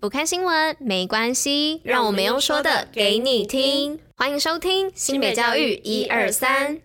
不看新闻没关系，让我们用说的给你听。欢迎收听新北教育一二三。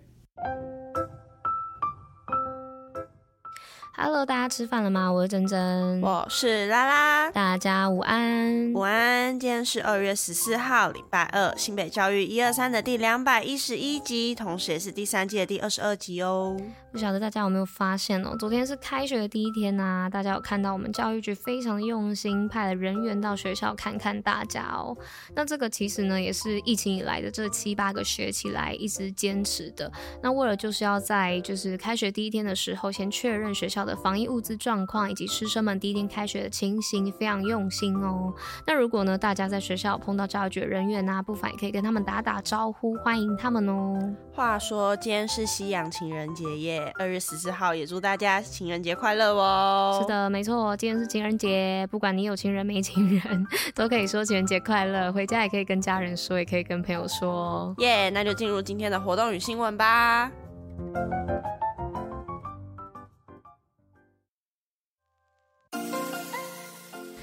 Hello，大家吃饭了吗？我是珍珍，我是拉拉，大家午安，午安。今天是二月十四号，礼拜二，新北教育一二三的第两百一十一集，同时也是第三季的第二十二集哦。不晓得大家有没有发现哦？昨天是开学的第一天呐、大家有看到我们教育局非常的用心，派了人员到学校看看大家哦。那这个其实呢，也是疫情以来的这七八个学期来一直坚持的。那为了就是要在就是开学第一天的时候，先确认学校的防疫物资状况以及师生们第一天开学的情形，非常用心哦。那如果呢，大家在学校碰到教育局的人员啊，不妨也可以跟他们打打招呼，欢迎他们哦。话说今天是西洋情人节耶。二月十四号，也祝大家情人节快乐哦！是的，没错，今天是情人节，不管你有情人没情人，都可以说情人节快乐。回家也可以跟家人说，也可以跟朋友说。耶，yeah, 那就进入今天的活动与新闻吧。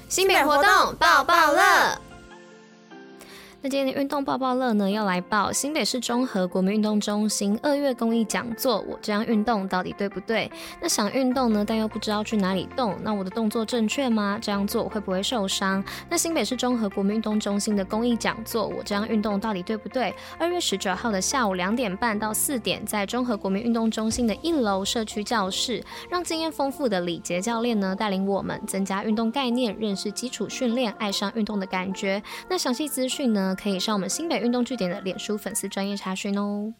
新北活动爆爆乐。那今天的运动报报乐呢，要来报新北市中和国民运动中心二月公益讲座。我这样运动到底对不对？那想运动呢，但又不知道去哪里动。那我的动作正确吗？这样做会不会受伤？那新北市中和国民运动中心的公益讲座，我这样运动到底对不对？二月十九号的下午两点半到四点，在中和国民运动中心的一楼社区教室，让经验丰富的李杰教练呢带领我们增加运动概念，认识基础训练，爱上运动的感觉。那详细资讯呢？可以上我们新北运动据点的脸书粉丝专业查询哦。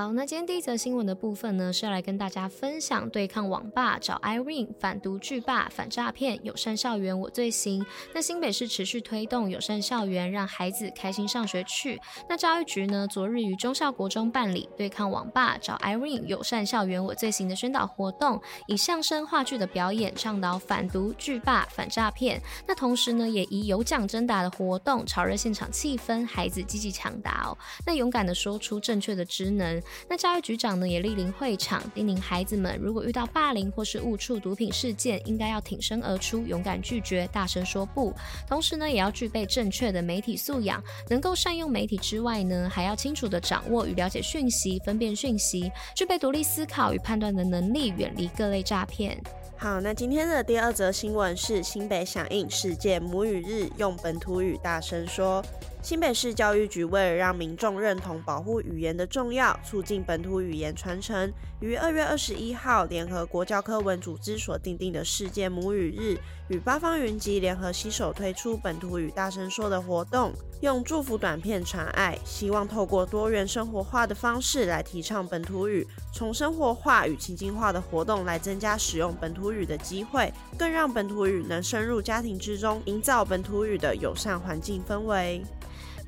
好，那今天第一则新闻的部分呢，是要来跟大家分享对抗网霸找 Irene 反毒巨霸反诈骗友善校园我最行。那新北市持续推动友善校园，让孩子开心上学去。那教育局呢，昨日于中校国中办理对抗网霸找 Irene 友善校园我最行的宣导活动，以相声话剧的表演倡导反毒巨霸反诈骗。那同时呢，也以有奖征答的活动炒热现场气氛，孩子积极抢答哦。那勇敢的说出正确的职能。那教育局长呢，也莅临会场，叮咛孩子们，如果遇到霸凌或是误触毒品事件，应该要挺身而出，勇敢拒绝，大声说不。同时呢，也要具备正确的媒体素养，能够善用媒体之外呢，还要清楚地掌握与了解讯息，分辨讯息，具备独立思考与判断的能力，远离各类诈骗。好，那今天的第二则新闻是新北响应世界母语日，用本土语大声说。新北市教育局为了让民众认同保护语言的重要，促进本土语言传承，于二月二十一号联合国教科文组织所订定的世界母语日，与八方云集联合携手推出本土语大声说的活动，用祝福短片传爱，希望透过多元生活化的方式来提倡本土语，从生活化与情境化的活动来增加使用本土语的机会，更让本土语能深入家庭之中，营造本土语的友善环境氛围。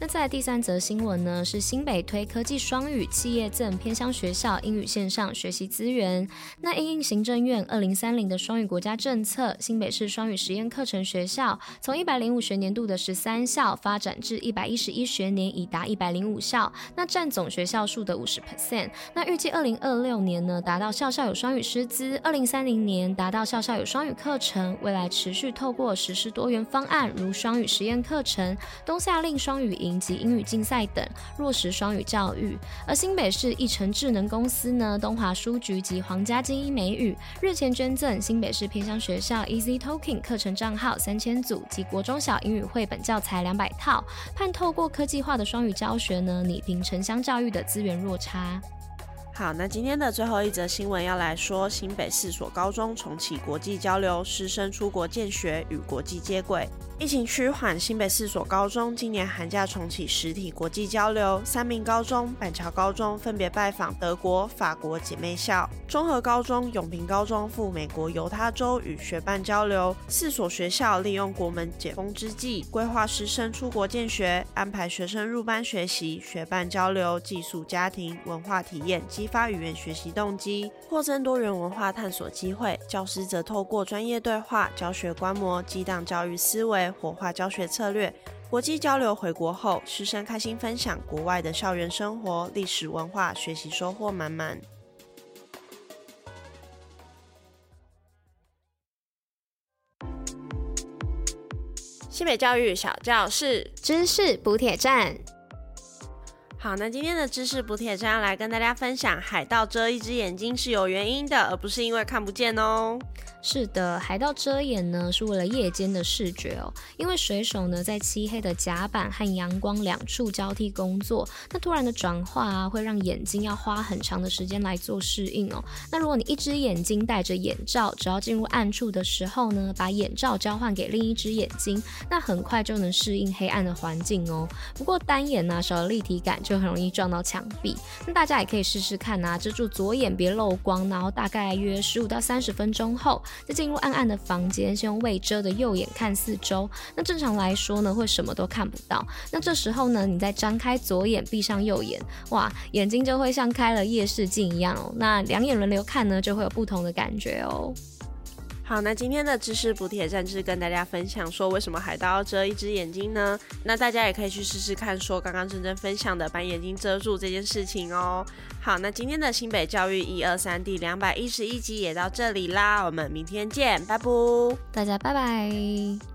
那在第三则新闻呢，是新北推科技双语企业赠偏乡学校英语线上学习资源。那因应行政院二零三零的双语国家政策，新北市双语实验课程学校从一百零五学年度的十三校发展至一百一十一学年已达一百零五校，那占总学校数的五十 percent。那预计二零二六年呢，达到校校有双语师资；二零三零年达到校校有双语课程。未来持续透过实施多元方案，如双语实验课程、冬夏令双语营。及英语竞赛等，落实双语教育。而新北市一城智能公司呢，东华书局及皇家精英美语日前捐赠新北市偏乡学校 Easy Talking 课程账号三千组及国中小英语绘本教材两百套，盼透过科技化的双语教学呢，弭平城乡教育的资源落差。好，那今天的最后一则新闻要来说，新北四所高中重启国际交流，师生出国见学与国际接轨。疫情趋缓，新北四所高中今年寒假重启实体国际交流。三民高中、板桥高中分别拜访德国、法国姐妹校；中和高中、永平高中赴美国犹他州与学伴交流。四所学校利用国门解封之际，规划师生出国见学，安排学生入班学习、学伴交流、寄宿家庭、文化体验，激发语言学习动机，扩增多元文化探索机会。教师则透过专业对话、教学观摩，激荡教育思维。火化教学策略，国际交流回国后，师生开心分享国外的校园生活、历史文化，学习收获满满。西北教育小教室，知识补铁站。好，那今天的知识补铁站要来跟大家分享，海盗遮一只眼睛是有原因的，而不是因为看不见哦。是的，海盗遮眼呢是为了夜间的视觉哦，因为水手呢在漆黑的甲板和阳光两处交替工作，那突然的转化啊会让眼睛要花很长的时间来做适应哦。那如果你一只眼睛戴着眼罩，只要进入暗处的时候呢，把眼罩交换给另一只眼睛，那很快就能适应黑暗的环境哦。不过单眼呢少了立体感，就就很容易撞到墙壁。那大家也可以试试看、啊，遮住左眼别漏光，然后大概约十五到三十分钟后。再进入暗暗的房间，先用未遮的右眼看四周。那正常来说呢，会什么都看不到。那这时候呢，你再张开左眼，闭上右眼，哇，眼睛就会像开了夜视镜一样哦。那两眼轮流看呢，就会有不同的感觉哦。好，那今天的知识补铁站就是跟大家分享说，为什么海盗要遮一只眼睛呢？那大家也可以去试试看，说刚刚真正分享的把眼睛遮住这件事情哦。好，那今天的新北教育一二三第两百一十一集也到这里啦，我们明天见，拜拜，大家拜拜。